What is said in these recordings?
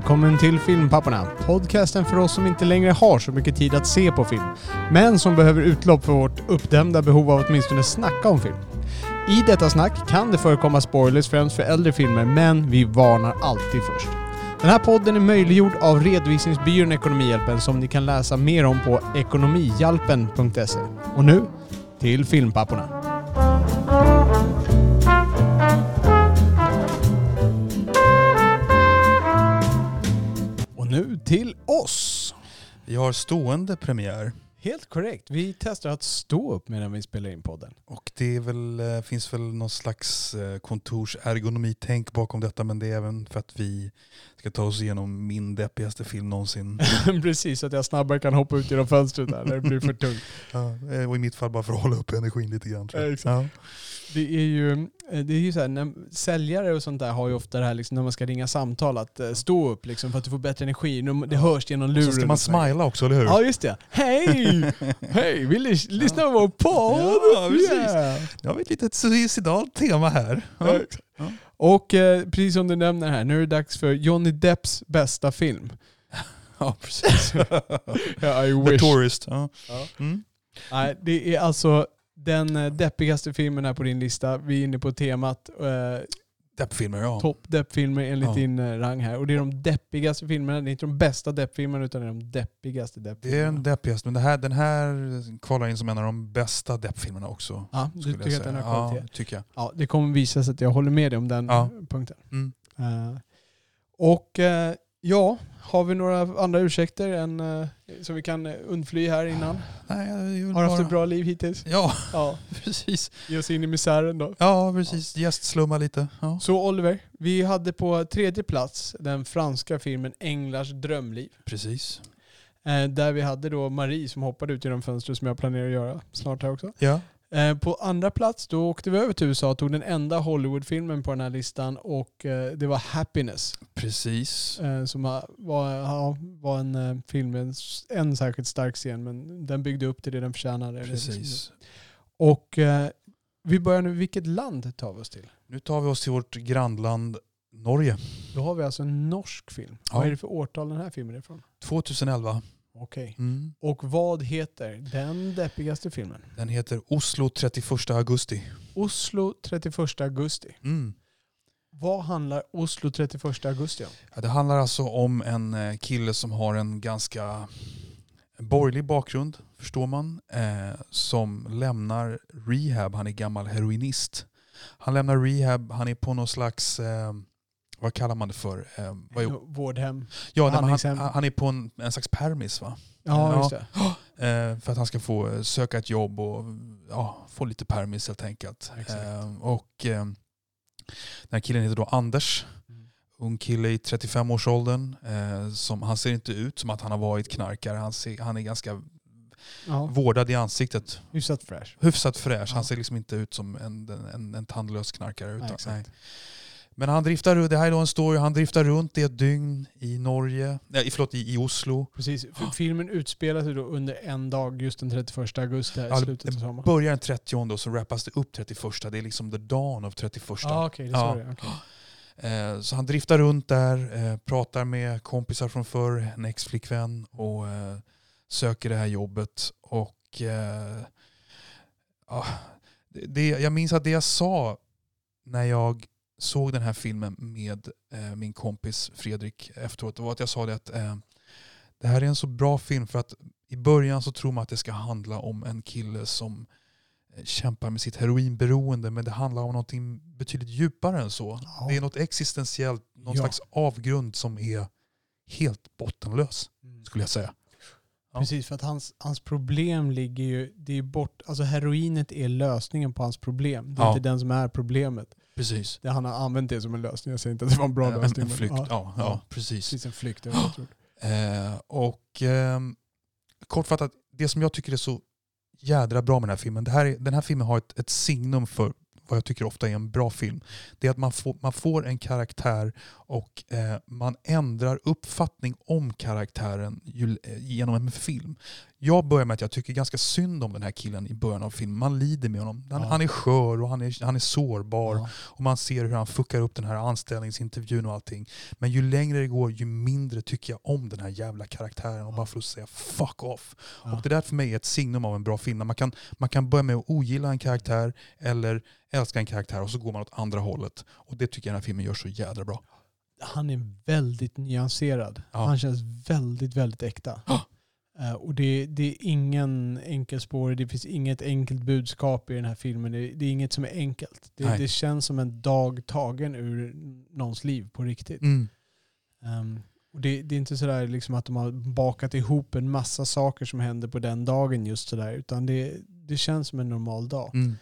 Välkommen till Filmpapporna. Podcasten för oss som inte längre har så mycket tid att se på film, men som behöver utlopp för vårt uppdämda behov av att åtminstone snacka om film. I detta snack kan det förekomma spoilers främst för äldre filmer, men vi varnar alltid först. Den här podden är möjliggjord av redovisningsbyrån Ekonomihjälpen som ni kan läsa mer om på ekonomihjälpen.se. Och nu, till Filmpapporna. Nu till oss! Vi har stående premiär. Helt korrekt. Vi testar att stå upp medan vi spelar in podden. Och det väl, eh, finns väl någon slags eh, kontorsergonomitänk bakom detta men det är även för att vi ska ta oss igenom min deppigaste film någonsin. Precis, så att jag snabbare kan hoppa ut genom fönstret där när det blir för tungt. Ja, eh, och i mitt fall bara för att hålla upp energin lite grann. Tror jag. Ja, exakt. Det är ju, eh, det är ju så här, när säljare och sånt där har ju ofta det här liksom, när man ska ringa samtal, att eh, stå upp liksom, för att du får bättre energi. Det hörs genom luren. Så ska man och smila också, eller hur? Ja just det. Hej! Hej! Vill ni lyssna på vår podd? Ja, precis. Yeah. Nu har vi ett litet suicidalt tema här. Ja, Ja. Och eh, precis som du nämner här, nu är det dags för Johnny Depps bästa film. ja, precis. Ja, I The wish. Tourist. Ja. Ja. Mm. Nej, det är alltså den eh, deppigaste filmen här på din lista. Vi är inne på temat eh, Deppfilmer, ja. topp deppfilmer enligt Ja. din eh, rang här. Och det är de deppigaste filmerna. Det är inte de bästa deppfilmerna utan det är de deppigaste Det är deppfilmerna. den deppigaste, men det här, den här kvalar in som en av de bästa deppfilmerna också. Ja, du tycker att den har kvalitet? Ja, tycker jag. Ja, det kommer visa sig att jag håller med dig om den Ja. punkten. Mm. Eh, och eh, ja, har vi några andra ursäkter än, eh, som vi kan eh, undfly här innan? Nej, jag vill Har du haft bara- ett bra liv hittills? Ja, Ja. precis. Ge oss in i misären då. Ja, precis. Gästslumma lite. Ja. Så Oliver, vi hade på tredje plats den franska filmen Änglars drömliv. Precis. Eh, där vi hade då Marie som hoppade ut genom fönstret som jag planerar att göra snart här också. Ja. Eh, på andra plats då åkte vi över till USA och tog den enda Hollywoodfilmen på den här listan och eh, det var Happiness. Precis. Eh, som var, ja, var en film med en, särskilt stark scen men den byggde upp till det den förtjänade. Precis. Och vi börjar nu, vilket land tar vi oss till? Nu tar vi oss till vårt grannland Norge. Då har vi alltså en norsk film. Ja. Vad är det för årtal den här filmen är ifrån? 2011. Okej. Mm. Och vad heter den deppigaste filmen? Den heter Oslo 31 augusti. Oslo 31 augusti. Mm. Vad handlar Oslo 31 augusti om? Ja, det handlar alltså om en eh, kille som har en ganska borgerlig bakgrund, förstår man, eh, som lämnar rehab. Han är gammal heroinist. Han lämnar rehab, han är på någon slags, eh, vad kallar man det för? Eh, vad är, Vårdhem. ja, nej, men behandlingshem. han, han är på en, en slags permis va? Ja, just det. Eh, för att han ska få eh, söka ett jobb och ja, få lite permis helt enkelt. Exakt. Eh, och eh, den här killen heter då Anders. Ung kille i 35-årsåldern. Eh, som, han ser inte ut som att han har varit knarkare. Han, ser, han är ganska Ja, vårdad i ansiktet. hyfsat fräsch. Hyfsat fräsch. Ja. Han ser liksom inte ut som en, en, en tandlös knarkare. Utan, Nej, nej, exakt. Men han driftar, det här är då en story, han driftar runt i ett dygn i Norge, nej förlåt i, i Oslo. Precis. För Filmen utspelar sig då under en dag, just den 31 augusti, Ja, slutet av sommaren. Börjar den 30 och så rappas det upp 31. Det är liksom the dawn of 31. Ja, okej. det Ja. det. Eh, Så han driftar runt där, eh, pratar med kompisar från förr, en ex-flickvän och eh, söker det här jobbet. Och ja, det- det, Jag minns att det jag sa när jag såg den här filmen med eh, min kompis Fredrik efteråt, det var att jag sa det att eh, det här är en så bra film för att i början så tror man att det ska handla om en kille som eh, kämpar med sitt heroinberoende men det handlar om någonting betydligt djupare än så. Ja. Det är något existentiellt, någon Ja. slags avgrund som är helt bottenlös Mm. skulle jag säga. Ja. Precis, för att hans, hans problem ligger ju... Det är bort, alltså heroinet är lösningen på hans problem. Det är Ja. inte den som är problemet. Precis. Det, han har använt det som en lösning. Jag säger inte att det var en bra en, lösning. en men flykt. Ja, Ja, ja, precis. Precis, en flykt. Eh, och ehm, kortfattat, det som jag tycker är så jädra bra med den här filmen, det här är, den här filmen har ett, ett signum för vad jag tycker ofta är en bra film. Det är att man får, man får en karaktär Och eh, man ändrar uppfattning om karaktären ju, eh, genom en film. Jag börjar med att jag tycker ganska synd om den här killen i början av filmen. Man lider med honom. Han, Ja. han är skör och han är, han är sårbar. Ja. Och man ser hur han fuckar upp den här anställningsintervjun och allting. Men ju längre det går, ju mindre tycker jag om den här jävla karaktären. Och bara för att säga fuck off. Ja. Och det där för mig är ett signum av en bra film. Man kan, man kan börja med att ogilla en karaktär eller älska en karaktär och så går man åt andra hållet. Och det tycker jag den här filmen gör så jädra bra. Han är väldigt nyanserad. Ja. Han känns väldigt, väldigt äkta. Eh, och det, det är ingen enkelspårig, det finns inget enkelt budskap i den här filmen. Det, det är inget som är enkelt. Det, det känns som en dag tagen ur någons liv på riktigt. Mm. Ehm, och det, är inte sådär liksom att de har bakat ihop en massa saker som händer på den dagen just sådär. Utan det, det känns som en normal dag. Mm.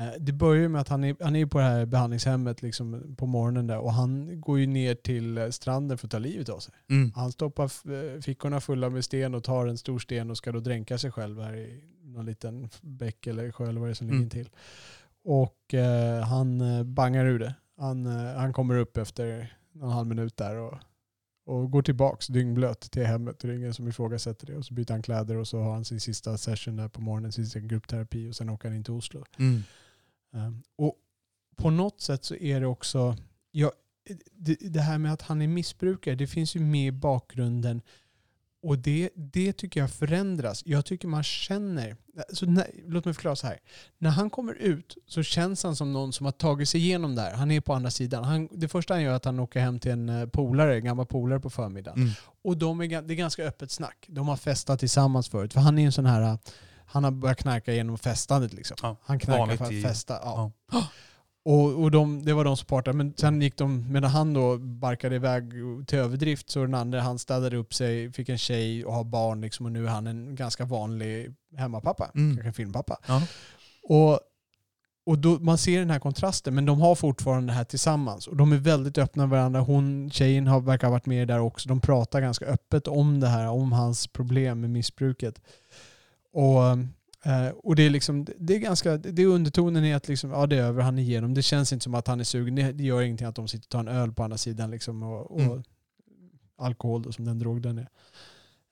Eh, Det börjar med att han är, han är på det här behandlingshemmet liksom på morgonen där och han går ju ner till stranden för att ta livet av sig. Mm. Han stoppar eh, fickorna fulla med sten och tar en stor sten och ska då dränka sig själv här i någon liten bäck eller sjö eller vad det är som Mm. ligger till. Och eh, han eh, bangar ur det. Han, eh, han kommer upp efter någon halv minut där och, och går tillbaks dyngblöt till hemmet. Det är ingen som ifrågasätter det. Och så byter han kläder och så har han sin sista session där på morgonen, sin sista gruppterapi och sen åker han in till Oslo. Mm. Um, och på något sätt så är det också, ja, det, det här med att han är missbrukare, det finns ju med i bakgrunden. Och det, det tycker jag förändras. Jag tycker man känner, alltså när, låt mig förklara så här. När han kommer ut så känns han som någon som har tagit sig igenom det här. Han är på andra sidan. Han, det första han gör är att han åker hem till en eh, polare, en gammal polare på förmiddagen. Mm. Och de är, det är ganska öppet snack. De har festat tillsammans förut. För han är en sån här, han har börjat knarka genom festandet liksom. Ja, Han knarkar för att festa. Ja. Ja. Och, och de, det var de partade. Men sen gick de, medan han då barkade iväg till överdrift så den andra, han städade upp sig, fick en tjej och har barn liksom, och nu är han en ganska vanlig hemmapappa. Mm. Kanske en filmpappa. Och, och då, man ser den här kontrasten, men de har fortfarande det här tillsammans. Och de är väldigt öppna med varandra. Hon, tjejen har, verkar ha varit med där också. De pratar ganska öppet om det här, om hans problem med missbruket. Och, eh, och det är liksom, det är ganska, det är undertonen i att liksom, ja det är över, han är igenom. Det känns inte som att han är sugen. Det, gör ingenting att de sitter och tar en öl på andra sidan liksom och, och Mm. alkohol då, som den drog den är.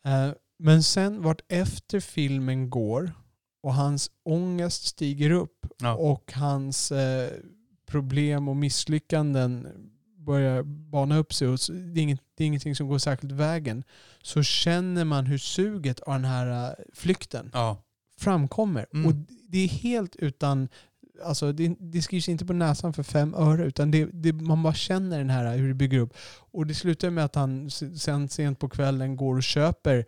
Eh, men sen vart efter filmen går och hans ångest stiger upp Ja. och hans eh, problem och misslyckanden börjar bana upp sig och det är, inget, det är ingenting som går särskilt vägen så känner man hur suget av den här eh, flykten Ja. framkommer. Mm. Och det är helt utan, alltså det, det skrivs inte på näsan för fem öre utan det, det, man bara känner den här hur det bygger upp. Och det slutar med att han sen sent på kvällen går och köper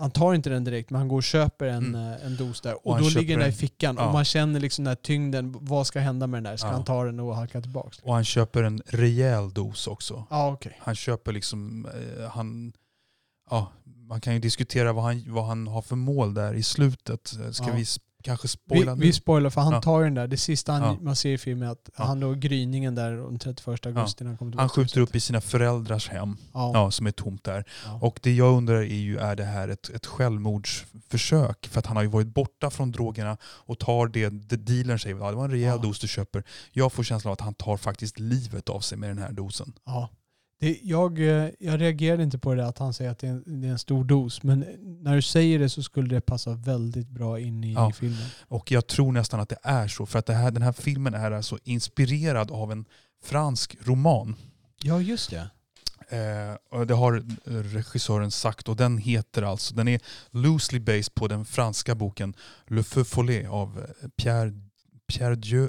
han tar inte den direkt, men han går och köper en, Mm. eh, en dos där. Och Och, då ligger den där i fickan. ja. Och man känner liksom den här tyngden. Vad ska hända med den där? Ska Ja. han ta den och halka tillbaka? Och han köper en rejäl dos också. Ja, okej. Han köper liksom, eh, han, ja, man kan ju diskutera vad han, vad han har för mål där i slutet. Eh, Ska vi kanske Vi, spoila nu? vi spoilar för han Ja. tar ju den där. Det sista han, Ja. man ser i filmen är att Ja. han då gryningen där den 31 augusti när han kommer. Han skjuter upp i sina föräldrars hem, Ja. som är tomt där. Och det jag undrar är ju, är det här ett, ett självmordsförsök? För att han har ju varit borta från drogerna och tar det, det dealern säger, ja, det var en rejäl dos du köper. Jag får känslan av att han tar faktiskt livet av sig med den här dosen. Ja. Det, jag, eh, jag reagerade inte på det att han säger att det är, en, det är en stor dos. Men när du säger det så skulle det passa väldigt bra in i Ja. filmen. Och jag tror nästan att det är så, för att det här, den här filmen är alltså inspirerad av en fransk roman. Ja, just det. Eh, och det har regissören sagt och den heter alltså, den är loosely based på den franska boken Le Feu Follet av eh, Pierre, Pierre, Dieu,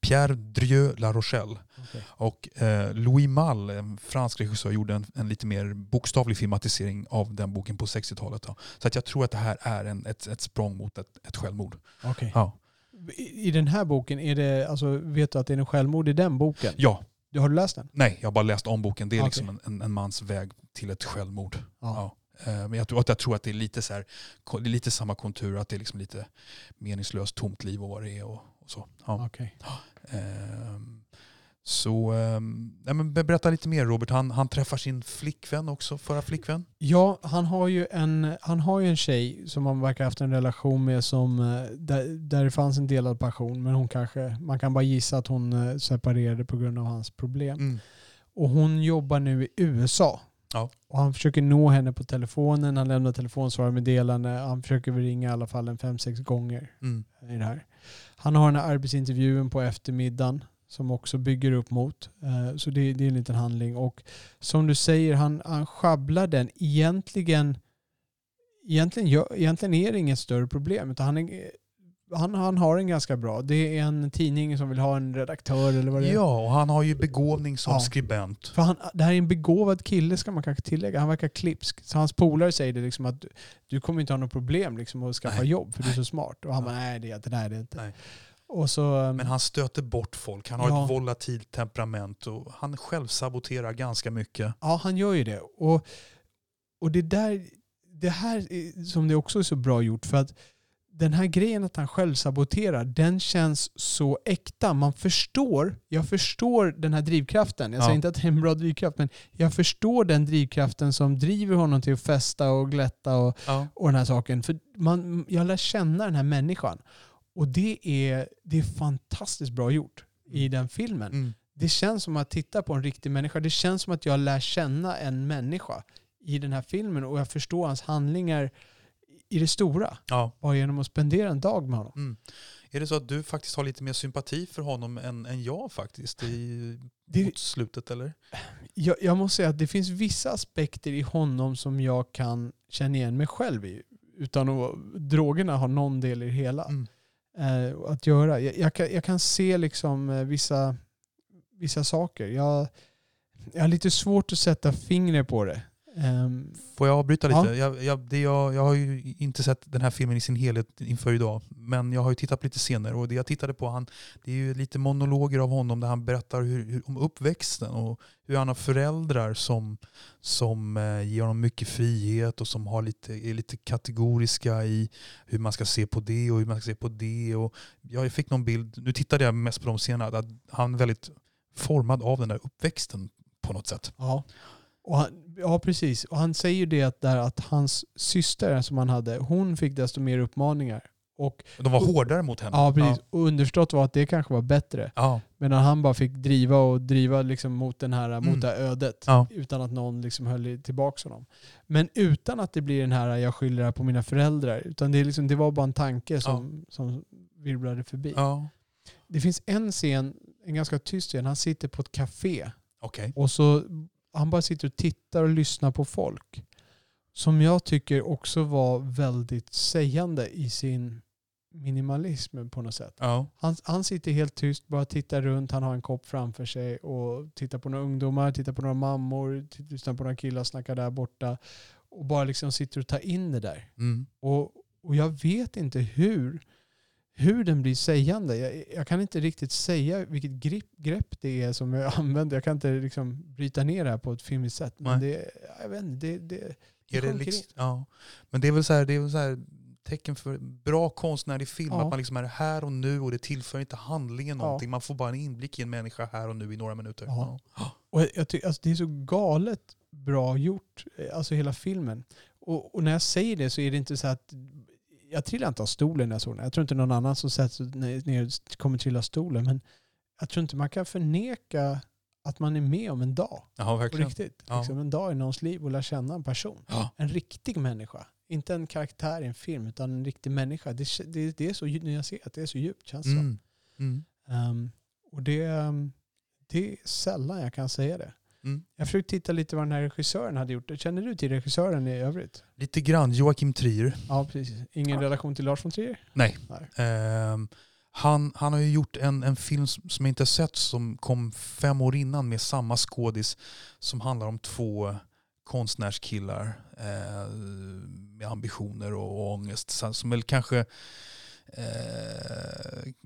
Pierre Drieu La Rochelle. Okej. Och eh, Louis Malle, en fransk regissör, gjorde en, en lite mer bokstavlig filmatisering av den boken på 60-talet. Ja. Så att jag tror att det här är en, ett, ett språng mot ett, ett självmord. Okej. Ja. I, I den här boken, är det, alltså, vet du att det är en självmord i den boken? ja, Du, har du läst den? nej, jag har bara läst om boken. Det är Okej. liksom en, en, en mans väg till ett självmord. Ja. Ja. Eh, Men jag tror, att jag tror att det är lite, så här, det är lite samma kontur, att det är liksom lite meningslöst, tomt liv och vad det är och, och så. Ja. Okej. Ehm, så ehm, nej men be- berätta lite mer Robert. Han, han träffar sin flickvän också, förra flickvän. Ja, han har, ju en, han har ju en tjej som han verkar ha haft en relation med som, eh, där, där det fanns en delad passion. Men hon kanske, man kan bara gissa att hon eh, separerade på grund av hans problem. Mm. Och hon jobbar nu i USA. Ja. Och han försöker nå henne på telefonen, han lämnar telefonsvararmeddelande, han försöker ringa i alla fall en fem, sex gånger Mm. i det här. Han har den här arbetsintervjun på eftermiddagen som också bygger upp mot. Eh, Så det, det är en liten handling. Och som du säger, han, han sjabblar den. Egentligen, egentligen, egentligen är det inget större problem. Utan han, är, han, han har en ganska bra. Det är en tidning som vill ha en redaktör eller vad det är. Ja, och han har ju begåvning som Ja. skribent. För han, det här är en begåvad kille ska man kanske tillägga. Han verkar klipsk. Så hans polare säger det liksom att du, du kommer inte ha något problem liksom att skaffa Nej. jobb för du är så smart. Och han Ja. bara, nej det är nej det är inte. Nej. Så, um, Men han stöter bort folk, han har Ja. ett volatilt temperament och han själv saboterar ganska mycket. Ja, han gör ju det. Och, och det där, det här är, som det också är så bra gjort för att den här grejen att han själv saboterar, den känns så äkta. Man förstår, jag förstår den här drivkraften. Jag Ja. säger inte att det är en bra drivkraft, men jag förstår den drivkraften som driver honom till att festa och glätta och, Ja. och den här saken. För man, jag lär känna den här människan. Och det är, det är fantastiskt bra gjort i den filmen. Mm. Det känns som att titta på en riktig människa. Det känns som att jag lär känna en människa i den här filmen och jag förstår hans handlingar i det stora. Ja. Bara genom att spendera en dag med honom. Mm. Är det så att du faktiskt har lite mer sympati för honom än, än jag faktiskt i, Det, mot slutet eller? jag, jag måste säga att det finns vissa aspekter i honom som jag kan känna igen mig själv i. Utan att drogerna har någon del i det hela. Mm eh, att göra. Jag, jag, kan, jag kan se liksom eh, vissa, vissa saker. Jag, jag har lite svårt att sätta fingret på det. Ehm, Får jag avbryta lite? Ja. Jag, jag, det jag, jag har ju inte sett den här filmen i sin helhet inför idag. Men jag har ju tittat på lite scener och det jag tittade på, han, det är ju lite monologer av honom där han berättar hur, hur, om uppväxten och hur han har föräldrar som, som eh, ger honom mycket frihet och som har lite, är lite kategoriska i hur man ska se på det och hur man ska se på det. Och jag fick någon bild, nu tittade jag mest på de scenerna, att han är väldigt formad av den där uppväxten på något sätt. Ja. Och han, ja, precis. Och han säger ju det att, där, att hans syster som han hade, hon fick desto mer uppmaningar. Och, De var hårdare mot henne. ja, precis. och underförstått var att det kanske var bättre. Ja. Medan han bara fick driva och driva liksom mot, den här, Mm. mot det här ödet. Ja. Utan att någon liksom höll tillbaka honom. Men utan att det blir den här jag skyller det här på mina föräldrar. Utan det, liksom, det var bara en tanke som, som virvlade förbi. Ja. Det finns en scen, en ganska tyst scen, han sitter på ett café. Okej. Och så han bara sitter och tittar och lyssnar på folk. Som jag tycker också var väldigt sägande i sin minimalism på något sätt. Ja. Han, han sitter helt tyst, bara tittar runt, han har en kopp framför sig och tittar på några ungdomar, tittar på några mammor, lyssnar på några killar snacka där borta. Och bara liksom sitter och tar in det där. Mm. Och, och jag vet inte hur, hur den blir sägande. Jag, jag kan inte riktigt säga vilket grepp, grepp det är som jag använder. Jag kan inte liksom bryta ner det här på ett filmiskt sätt. Men det, jag vet inte, det, det, det Är det liksom, ja. Men det är väl så här, det är väl så här tecken för bra konstnärlig film. Ja. Att man liksom är här och nu och det tillför inte handlingen Ja. någonting. Man får bara en inblick i en människa här och nu i några minuter. Ja. Ja. Och jag tycker, alltså, det är så galet bra gjort, eh, alltså hela filmen. Och, och när jag säger det så är det inte så att jag trillar inte av stolen när jag såg den. Jag tror inte någon annan som sätter sig ner kommer trilla av stolen. Men jag tror inte man kan förneka att man är med om en dag. Ja, På verkligen. riktigt. Ja. Liksom en dag i någons liv och lära känna en person. Ja. En riktig människa. Inte en karaktär i en film, utan en riktig människa. Det, det, det är så nyanserat, det är så djupt känns det. Mm. Mm. Ehm, Och det, ehm, det är sällan jag kan säga det. Mm. Jag försökte titta lite vad den här regissören hade gjort. Känner du till regissören i övrigt? Lite grann. Joakim Trier. Ja, precis. Ingen relation till Lars von Trier? Nej. Nej. Ehm, han, han har ju gjort en, en film som jag inte har sett som kom fem år innan med samma skådis som handlar om två konstnärskillar eh, med ambitioner och, och ångest. Som väl kanske eh,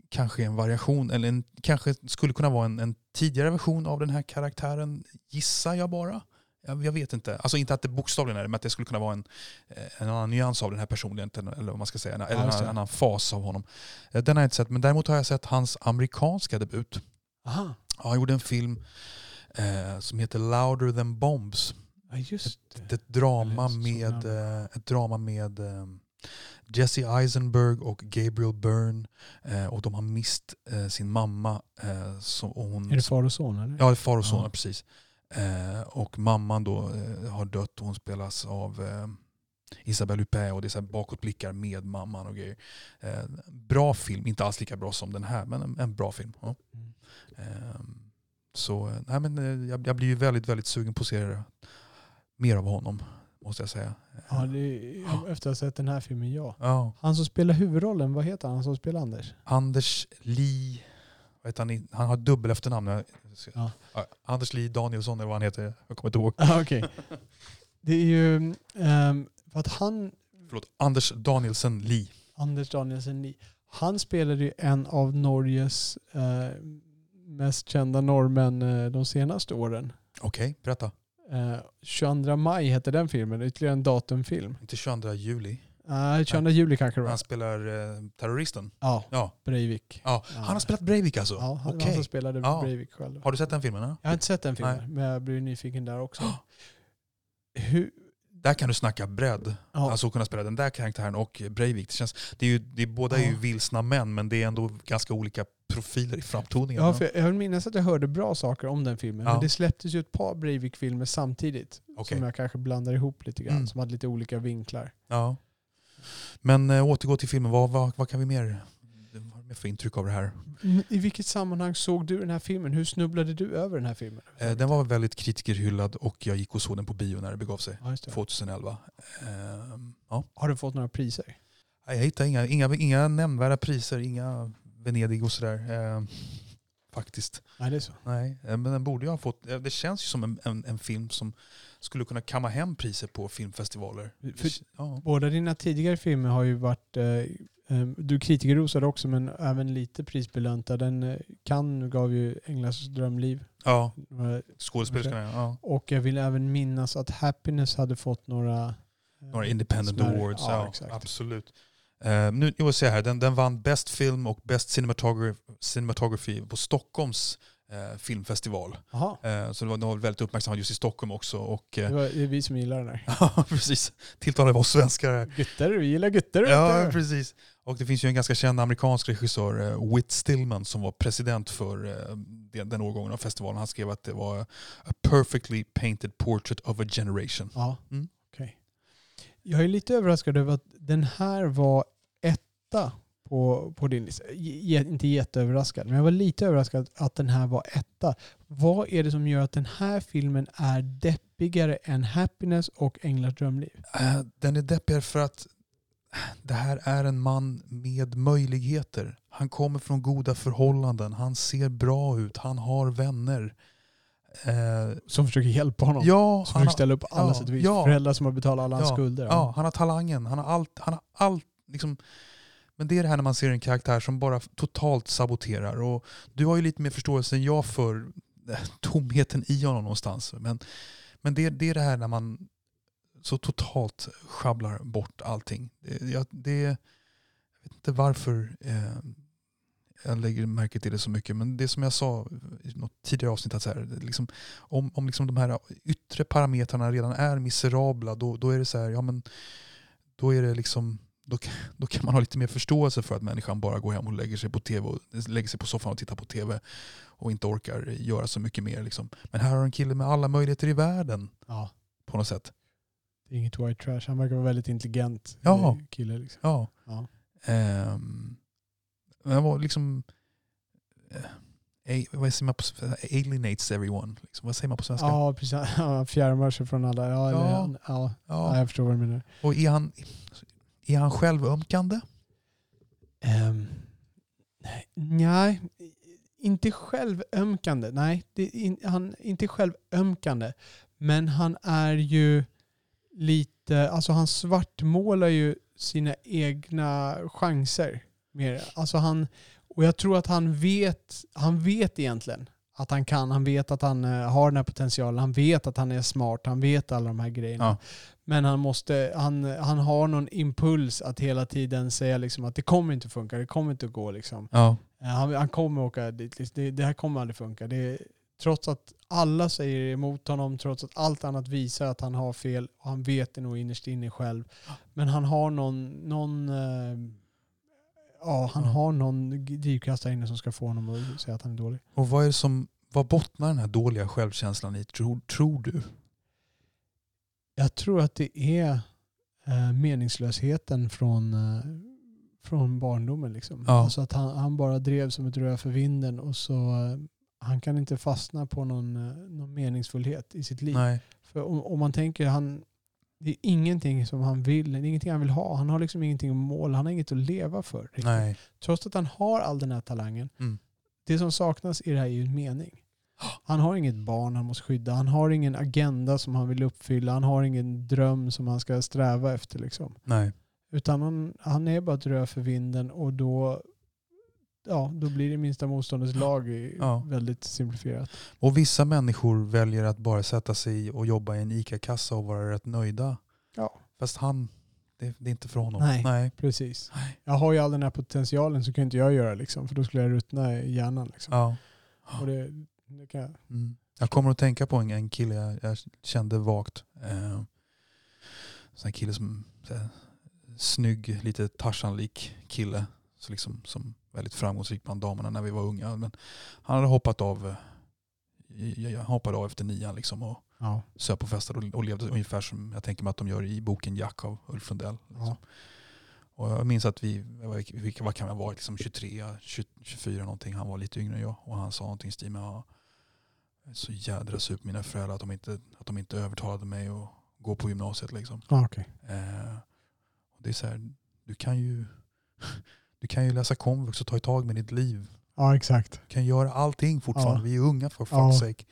kanske en variation, eller en, kanske skulle kunna vara en, en tidigare version av den här karaktären, gissar jag bara. Jag, jag vet inte. Alltså inte att det bokstavligen är det, men att det skulle kunna vara en, eh, en annan nyans av den här personligheten, eller vad man ska säga, en, eller en, det. annan, fas av honom. Eh, Den har jag inte sett, men däremot har jag sett hans amerikanska debut. Aha. Ja, Han gjorde en film eh, som heter Louder than Bombs. Ja, just det. Ett, ett drama med, eh, ett drama med eh, Jesse Eisenberg och Gabriel Byrne. Eh, och de har mist eh, sin mamma. Eh, så, och hon, Är det far och son eller? Ja, det är far och son, Ja. precis. Eh, och mamman då eh, har dött och hon spelas av eh, Isabelle Huppert och det är så här bakåtblickar med mamman och grejer. Bra film, inte alls lika bra som den här men en, en bra film. Ja. Mm. Eh, så nej, men, jag, jag blir ju väldigt, väldigt sugen på att se mer av honom. Måste jag säga. Ja, det, ja, efter att ha sett den här filmen, ja. Ja. Han som spelar huvudrollen, vad heter han, han som spelar Anders? Anders Lee, vad heter han, han har dubbel efternamn. Ja. Ja, Anders Lee Danielsson eller vad han heter. Jag kommer inte ihåg. Ah, okej. Det är ju, ehm, för att han, Förlåt, Anders Danielsen Lee. Anders Danielsen Lie, han spelade ju en av Norges eh, mest kända norrmän eh, de senaste åren. Okej, berätta. Eh, 22 maj hette den filmen, ytterligare en datumfilm. Inte 22 juli. Uh, 22 juli kanske det var. Han spelar eh, terroristen. Ja, Ja. Breivik. ja. Han har spelat Breivik alltså? Ja, han, Okej. han som spelade Ja. Breivik själv. Har du sett den filmen? Ja? Jag har inte sett den filmen, Nej. men jag blir nyfiken där också. Hur, Där kan du snacka bredd. ja, Alltså kunna spela den där karaktären och Breivik. Det känns, det är ju, det är, båda är ju Ja. vilsna män men det är ändå ganska olika profiler i framtoningen. ja, för jag vill minnas att jag hörde bra saker om den filmen. Ja. Men det släpptes ju ett par Breivik-filmer samtidigt. Okej. Som jag kanske blandar ihop lite grann. Mm. Som hade lite olika vinklar. Ja. Men äh, återgå till filmen. Vad, vad, vad kan vi mer, mer för intryck av det här? Mm, I vilket sammanhang såg du den här filmen? Hur snubblade du över den här filmen? Eh, den var väldigt kritikerhyllad och jag gick och såg den på bio när det begav sig. Ja, det. 2011. Ehm, ja. Har du fått några priser? Jag hittade inga, inga, inga nämnvärda priser, inga Venedig och sådär. Ehm, faktiskt. Nej, det är så. Nej, eh, men den borde ju ha fått. eh, Det känns ju som en, en, en film som skulle kunna kamma hem priser på filmfestivaler. För- ja. Båda dina tidigare filmer har ju varit, eh, eh, du kritikerrosade också men även lite prisbelönta. Den eh, kan gav ju Änglas drömliv. ja, Eh, skådespelerskorna. Ja. Och jag vill även minnas att Happiness hade fått några... eh, Några Independent Awards. Ja, Ja, exakt. absolut. Uh, nu jag vill säga här, den, den vann Best Film och Best Cinematography, cinematography på Stockholms eh, filmfestival. Eh, så det var, det var väldigt uppmärksammat just i Stockholm också. Och, det, var, det är vi som gillar den här. Ja, precis. Tilltalar oss svenskar. här. Gutter, vi gillar gutter. Ja, precis. Och det finns ju en ganska känd amerikansk regissör, Whit Stillman, som var president för den, den årgången av festivalen. Han skrev att det var a perfectly painted portrait of a generation. Ja, Mm. Jag är lite överraskad över att den här var etta på, på din lista. J- inte jätteöverraskad, men jag var lite överraskad att den här var etta. Vad är det som gör att den här filmen är deppigare än Happiness och Änglars drömliv? Uh, Den är deppigare för att det här är en man med möjligheter. Han kommer från goda förhållanden, han ser bra ut, han har vänner. Eh, Som försöker hjälpa honom. ja, som försöker har, ställa upp alla ja, sätt och vis. ja. Föräldrar som har betalat alla hans Ja, skulder. Ja, han har talangen, han har allt. Han har allt liksom. Men det är det här när man ser en karaktär som bara totalt saboterar. Och du har ju lite mer förståelse än jag för eh, tomheten i honom någonstans. Men, men det, det är det här när man så totalt sjabblar bort allting. Det, jag, det, jag vet inte varför eh, jag lägger märke till det så mycket. Men det som jag sa i något tidigare avsnitt, att så här, liksom, om, om liksom de här yttre parametrarna redan är miserabla, då, då är det så här, ja men då är det liksom då, då kan man ha lite mer förståelse för att människan bara går hem och lägger sig på tv och lägger sig på soffan och tittar på tv och inte orkar göra så mycket mer. Liksom. Men här har en kille med alla möjligheter i världen Ja, på något sätt. det är inget white trash. Han verkar vara väldigt intelligent Ja. eh, kille. Liksom. Ja. Ja. Men han var liksom eh, a- vad säger man på alienates everyone. Liksom. Vad säger man på svenska? Ja, precis. Fjärmar sig från alla. Ja, Ja. han- ja. Ja. ja, jag förstår vad du menar. Och är han, är han självömkande? Um, nej, inte självömkande. Nej, in, han inte självömkande. Men han är ju lite, alltså han svartmålar ju sina egna chanser. Mer. Alltså han, och jag tror att han vet, han vet egentligen att han kan. Han vet att han eh, har den här potentialen. Han vet att han är smart. Han vet alla de här grejerna. Ja. Men han, måste, han, han har någon impuls att hela tiden säga liksom att det kommer inte funka, det kommer inte att gå. Liksom. Ja. Eh, Han, han kommer åka dit, liksom. det, det här kommer aldrig funka. Det, trots att alla säger emot honom, trots att allt annat visar att han har fel, och han vet det nog innerst inne själv. Men han har någon, någon eh, ja, han har någon drivkraft där inne som ska få honom att säga att han är dålig. Och vad är som, vad bottnar den här dåliga självkänslan i, tror, tror du? Jag tror att det är eh, meningslösheten från, eh, från barndomen. Liksom. Ja. Alltså att han, han bara drev som ett rö för vinden och så eh, han kan inte fastna på någon, eh, någon meningsfullhet i sitt liv. Nej. För om, om man tänker, han, det är ingenting som han vill, det är ingenting han vill ha. Han har liksom ingenting att mål, han har inget att leva för. riktigt. Nej. Trots att han har all den här talangen. Mm. Det som saknas i det här är ju en mening. Han har inget barn han måste skydda. Han har ingen agenda som han vill uppfylla. Han har ingen dröm som han ska sträva efter. Liksom. Nej. Utan han, han är bara ett rö för vinden och då, ja, då blir det minsta motståndets lag Ja. väldigt simplifierat. Och vissa människor väljer att bara sätta sig och jobba i en ICA-kassa och vara rätt nöjda. Ja. Fast han, det, det är inte för honom. Nej. Nej. Precis. Nej. Jag har ju all den här potentialen så kan inte jag göra liksom, för då skulle jag ruttna i hjärnan. Liksom. Ja. Och det, det kan jag. Mm. Jag kommer att tänka på en, en kille jag, jag kände vagt. Eh, här kille som, så här, snygg, lite Tarzan-lik kille. Så liksom, som väldigt framgångsrik bland damerna när vi var unga. Men han hade hoppat av, eh, jag, hoppade av efter nian liksom och Ja. söp och festade och, och levde ungefär som jag tänker mig att de gör i boken Jack av Ulf Lundell. Liksom. Ja. Och jag minns att vi, vad kan jag vara, liksom 23, 20, 24 någonting. Han var lite yngre än jag. Och han sa någonting i stil med "Ja, jag är så jädra sur på mina föräldrar att de inte, att de inte övertalade mig att gå på gymnasiet. Liksom. Ah, okej. Eh, och det är så här, du kan ju du kan ju läsa komvux och ta tag med ditt liv. Ja, exakt. Du kan göra allting fortfarande. Ja. Vi är unga för Ja. fuck's sake.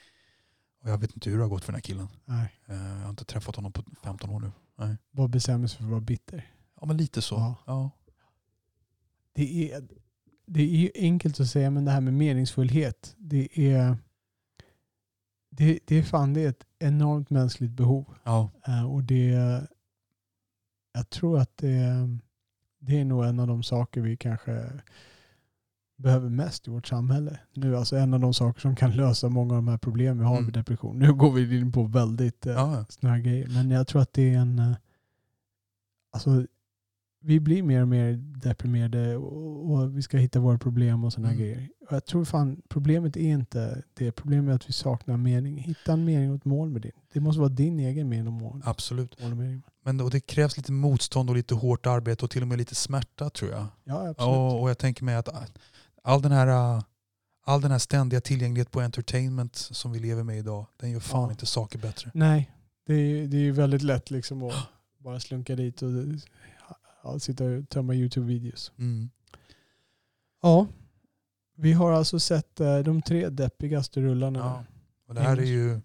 Och jag vet inte hur det har gått för den här killen. Nej. Eh, jag har inte träffat honom på 15 år nu. Nej. Bara bestämmer sig för att vara bitter. Ja men lite så. Ja. Ja. Det är, det är ju enkelt att säga, men det här med meningsfullhet, det är, det, det är fan det är ett enormt mänskligt behov. Ja. Eh, och det, jag tror att det, det är nog en av de saker vi kanske behöver mest i vårt samhälle. Nu, alltså en av de saker som kan lösa många av de här problemen vi har Mm. med depression. Nu går vi in på väldigt eh, Ja, här grejer. Men jag tror att det är en... eh, Alltså, vi blir mer och mer deprimerade och, och vi ska hitta våra problem och sådana Mm. grejer. Och jag tror fan, problemet är inte det. Problemet är att vi saknar mening. Hitta en mening och ett mål med det. Det måste vara din egen mening och mål. Absolut. mål och mening. Men och det krävs lite motstånd och lite hårt arbete och till och med lite smärta tror jag. Ja, absolut. Och, och jag tänker mig att all den här äh, all den här ständiga tillgänglighet på entertainment som vi lever med idag, den gör fan Ja. inte saker bättre. Nej, det är, det är ju väldigt lätt liksom att bara slunka dit och ja, sitta och tömma YouTube-videos. Mm. Ja, vi har alltså sett eh, de tre deppigaste rullarna. Ja. Och det här är ju, det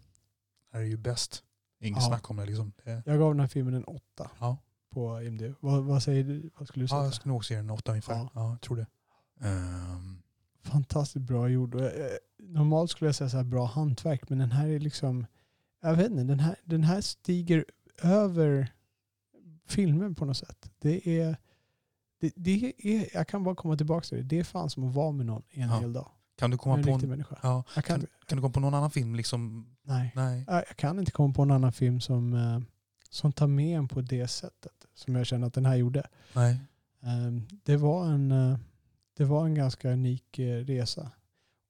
här är ju bäst. Inget Ja. snack om det. Liksom. det Jag gav den här filmen en åtta ja. på IMDb. Vad, vad säger du? Vad skulle du säga? ja, jag skulle nog se den åtta ungefär. Ja. Ja. jag tror det. Ehm, Fantastiskt bra gjord. Eh, Normalt skulle jag säga så här bra hantverk, men den här är liksom, jag vet inte, den här, den här stiger över filmen på något sätt. Det är, det, det är, jag kan bara komma tillbaka till det. Det är fan som att vara med någon en Ja. hel dag. kan du komma en på en, människa. ja, Jag kan, kan, kan du komma på någon annan film? Liksom, nej. nej. Jag kan inte komma på en annan film som, eh, som tar med en på det sättet. Som jag känner att den här gjorde. nej. Ehm, Det var en, eh, det var en ganska unik eh, resa.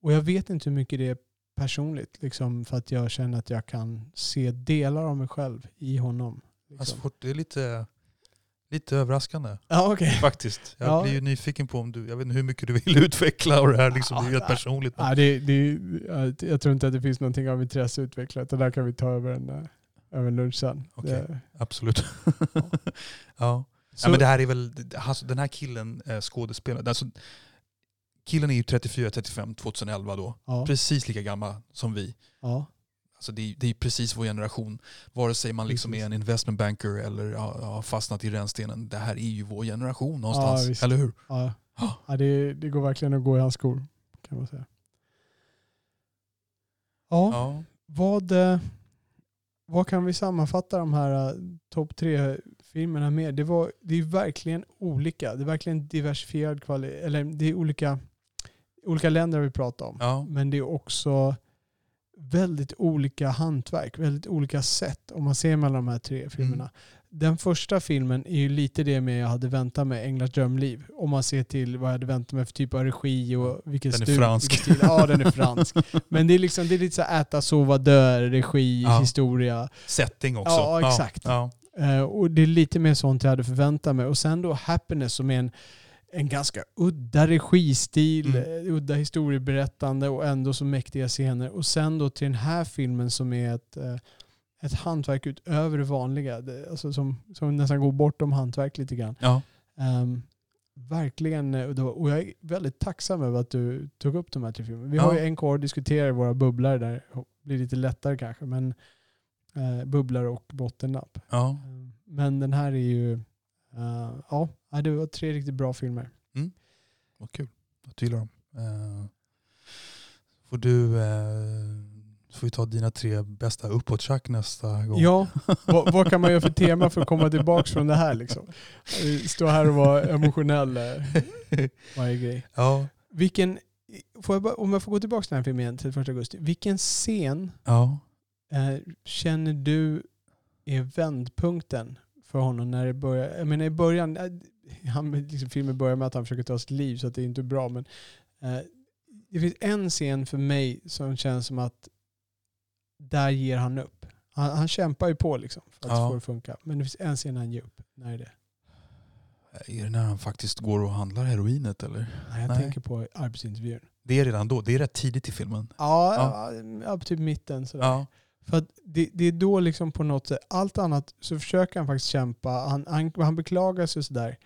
Och jag vet inte hur mycket det är personligt. Liksom, för att jag känner att jag kan se delar av mig själv i honom. Liksom. Alltså, fort- det är lite, lite överraskande ja, okej. faktiskt. Jag Ja. blir ju nyfiken på om du, jag vet inte hur mycket du vill utveckla och det här liksom, det är ju Ja, rätt personligt. Ja, det, det, jag- tror inte att det finns någonting av intresse utvecklat. Det där kan vi ta över en, eh, över en lunch sen. Okej. Det- absolut. ja. Så, ja, men det här är väl, alltså, den här killen eh, skådespelaren, alltså, killen är ju 34-35 2011 då. ja, Precis lika gammal som vi. ja, Alltså det, är, det är precis vår generation. Vare sig man liksom Precis. är en investment banker eller har fastnat i rännstenen. Det här är ju vår generation någonstans. visst. eller hur? ja. Ja. ja det, det går verkligen att gå i hans skor. Kan man säga. Ja, Ja. Vad, eh, vad kan vi sammanfatta de här uh, topp tre filmerna med? Det, var, det är verkligen olika. Det är verkligen diversifierad kvalitet. Eller det är olika, olika länder vi pratar om. ja. Men det är också väldigt olika hantverk, väldigt olika sätt om man ser mellan de här tre filmerna. Den första filmen är ju lite det med jag hade väntat mig, Änglars drömliv. Om man ser till vad jag hade väntat mig för typ av regi och vilken Den är fransk. stil. Ja, den är fransk. Men det är, liksom, det är lite så äta, sova, dö, regi, Ja. historia. Setting också. Ja, exakt. Ja. Eh, och det är lite mer sånt jag hade förväntat mig. Och sen då Happiness som är en, en ganska udda registil, Mm. eh, udda historieberättande och ändå så mäktiga scener. Och sen då till den här filmen som är ett, eh, ett hantverk utöver det vanliga. Alltså som, som nästan går bortom hantverk lite grann. Ja. Ehm, verkligen, eh, och jag är väldigt tacksam över att du tog upp de här tre filmerna. Vi har Ja. ju en kvar att diskutera i våra bubblare där. Det blir lite lättare kanske, men eh, bubblare och bottennapp. Ja. Eh, Men den här är ju, eh, ja, nej, det var tre riktigt bra filmer. Vad kul att du gillar dem. Eh, får du eh, får vi ta dina tre bästa uppåttjack nästa gång. Ja, vad, vad kan man göra för tema för att komma tillbaka från det här liksom? Eh, Stå här och vara emotionell varje grej. ja. Vilken, jag bara, om jag får gå tillbaka till den här filmen igen, 31 augusti. Vilken scen ja. eh, känner du är vändpunkten för honom när det börjar? Jag menar i början, han, liksom, filmen börjar med att han försöker ta sitt liv så att det inte är bra. Men eh, det finns en scen för mig som känns som att där ger han upp. Han, han kämpar ju på liksom för att Ja. få det att funka. Men det finns en scen han ger upp. När är det? Är det när han faktiskt går och handlar heroinet eller? Nej, jag Nej. tänker på arbetsintervjun. Det är redan då. Det är rätt tidigt i filmen. Ja, Ja. ja. ja typ mitten sådär. Ja. För det, det är då liksom på något sätt, allt annat så försöker han faktiskt kämpa, han, han, han beklagar sig och sådär.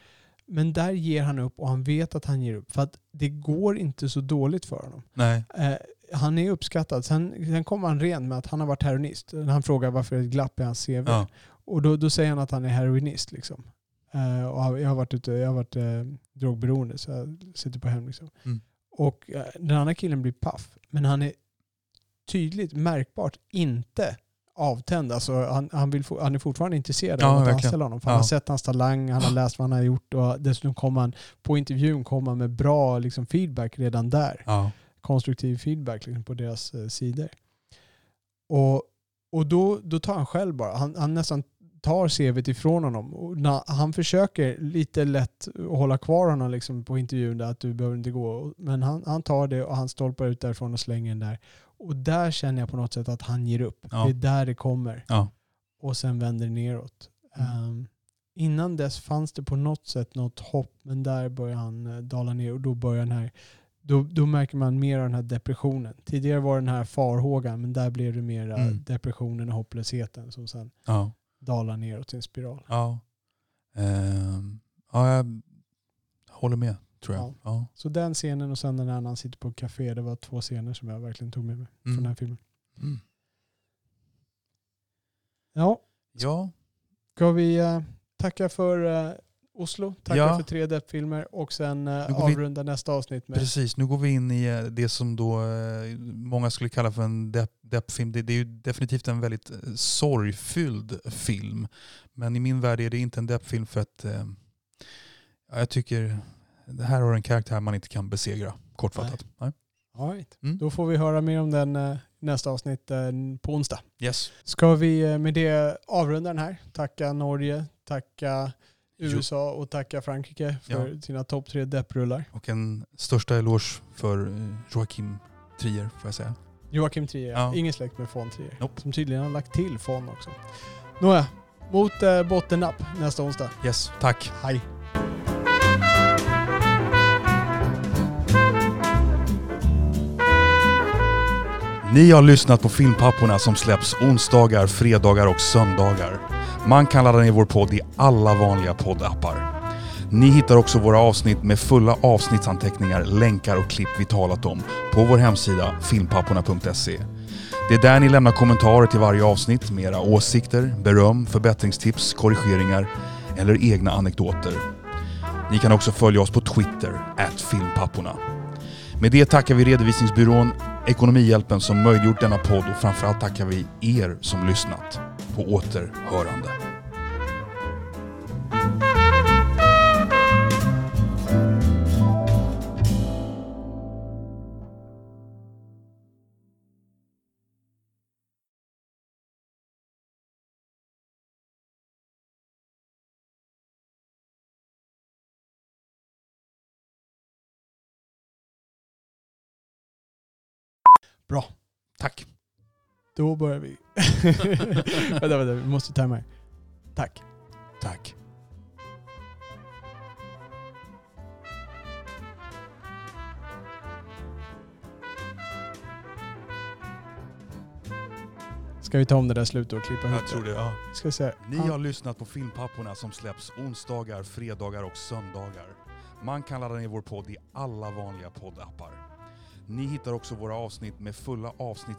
Men där ger han upp och han vet att han ger upp. För att det går inte så dåligt för honom. Nej. Eh, han är uppskattad. Sen, sen kommer han ren med att han har varit heroinist. Han frågar varför det är ett glapp i hans CV. Ja. Och då, då säger han att han är heroinist. Liksom. Eh, och jag har varit, ute, jag har varit eh, drogberoende så jag sitter på hem. Liksom. Mm. Och eh, den andra killen blir paff. Men han är tydligt, märkbart inte avtänd. Alltså, han, han, vill, han är fortfarande intresserad Ja, av att verkligen. anställa honom. För Ja. Han har sett hans talang, han har läst vad han har gjort och dessutom kom han på intervjun kom han med bra liksom, feedback redan där Ja. konstruktiv feedback liksom, på deras eh, sidor. Och, och då, då tar han själv bara, han, han nästan tar CVt ifrån honom. Och när han försöker lite lätt hålla kvar honom liksom, på intervjun där att du behöver inte gå. Men han, han tar det och han stolpar ut därifrån och slänger den där. Och där känner jag på något sätt att han ger upp. Ja. Det är där det kommer. Ja. Och sen vänder det neråt. Mm. Ehm, innan dess fanns det på något sätt något hopp, men där börjar han eh, dala ner och då börjar den här då, då märker man mer av den här depressionen. Tidigare var det den här farhågan, men där blev det mer Mm. depressionen och hopplösheten som sen Ja. dalar neråt i en spiral. Ja. Ehm, ja, jag håller med tror jag. Ja. Ja. Så den scenen och sen den här när han sitter på café, det var två scener som jag verkligen tog med mig från den här Mm. filmen. Mm. Ja, Ja. ska vi eh, tacka för eh, Oslo, tacka Ja. för tre deppfilmer och sen vi- avrunda nästa avsnitt med Precis, nu går vi in i det som då många skulle kalla för en depp, deppfilm. Det, det är ju definitivt en väldigt sorgfylld film. Men i min värld är det inte en deppfilm för att ja, jag tycker det här har en karaktär man inte kan besegra, kortfattat. Nej. All right. Mm. Då får vi höra mer om den eh, nästa avsnitt eh, på onsdag. Yes. Ska vi eh, med det avrunda den här? Tacka Norge, tacka USA och tacka Frankrike för Ja. sina topp tre depprullar. Och en största eloge för Joakim Trier får jag säga. Joakim Trier, Ja. ingen släkt med Fon Trier. Nope. Som tydligen har lagt till Fon också. Nåja, mot eh, bottennapp nästa onsdag. Yes, tack. Hej! Ni har lyssnat på Filmpapporna som släpps onsdagar, fredagar och söndagar. Man kan ladda ner vår podd i alla vanliga poddappar. Ni hittar också våra avsnitt med fulla avsnittsanteckningar, länkar och klipp vi talat om på vår hemsida filmpapporna.se. Det är där ni lämnar kommentarer till varje avsnitt med era åsikter, beröm, förbättringstips, korrigeringar eller egna anekdoter. Ni kan också följa oss på Twitter, filmpapporna. Med det tackar vi redovisningsbyrån Ekonomihjälpen som möjliggjort denna podd och framförallt tackar vi er som lyssnat. På återhörande. Bra. Tack. Då börjar vi. vänta, vänta, vi måste tajma här. Tack. Tack. Ska vi ta om det där slutet och klippa ihop Jag tror det. Ja. Ska se. Ni har lyssnat på Filmpapporna som släpps onsdagar, fredagar och söndagar. Man kan ladda ner vår podd i alla vanliga poddappar. Ni hittar också våra avsnitt med fulla avsnitt